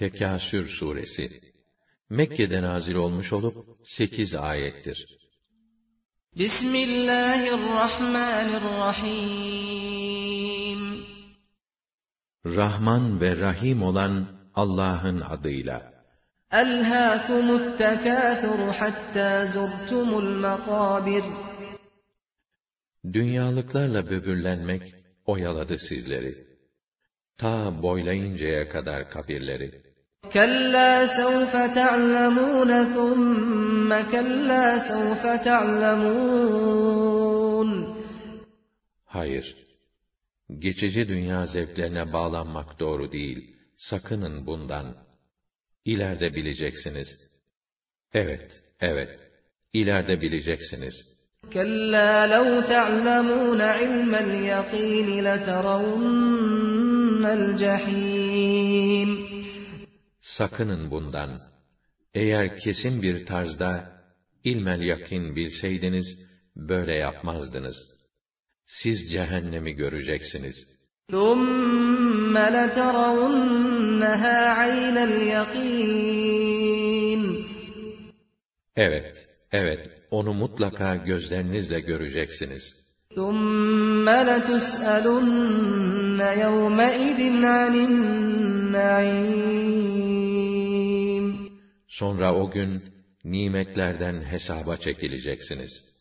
Tekasür suresi Mekke'de nazil olmuş olup 8 ayettir. Bismillahirrahmanirrahim Rahman ve Rahim olan Allah'ın adıyla. Elhâkumut tekâthuru hattâ zurtumul makâbir. Dünyalıklarla böbürlenmek oyaladı sizleri. Ta boylayıncaya kadar kabirleri. كَلَّا سَوْفَ تَعْلَمُونَ ثُمَّ كَلَّا سَوْفَ تَعْلَمُونَ Hayır. Geçici dünya zevklerine bağlanmak doğru değil. Sakının bundan. İleride bileceksiniz. Evet, evet. İleride bileceksiniz. كَلَّا لَوْ تَعْلَمُونَ عِلْمَ الْيَقِينِ لَتَرَوُنَّ الْجَحِيمِ Sakının bundan. Eğer kesin bir tarzda ilmel yakin bilseydiniz, böyle yapmazdınız. Siz cehennemi göreceksiniz. ثُمَّ لَتَرَوُنَّهَا عَيْنَ الْيَقِينِ Evet, evet, onu mutlaka gözlerinizle göreceksiniz. ثُمَّ لَتُسْأَلُنَّ يَوْمَئِذٍ عَنِ النَّعِيمِ Sonra o gün nimetlerden hesaba çekileceksiniz.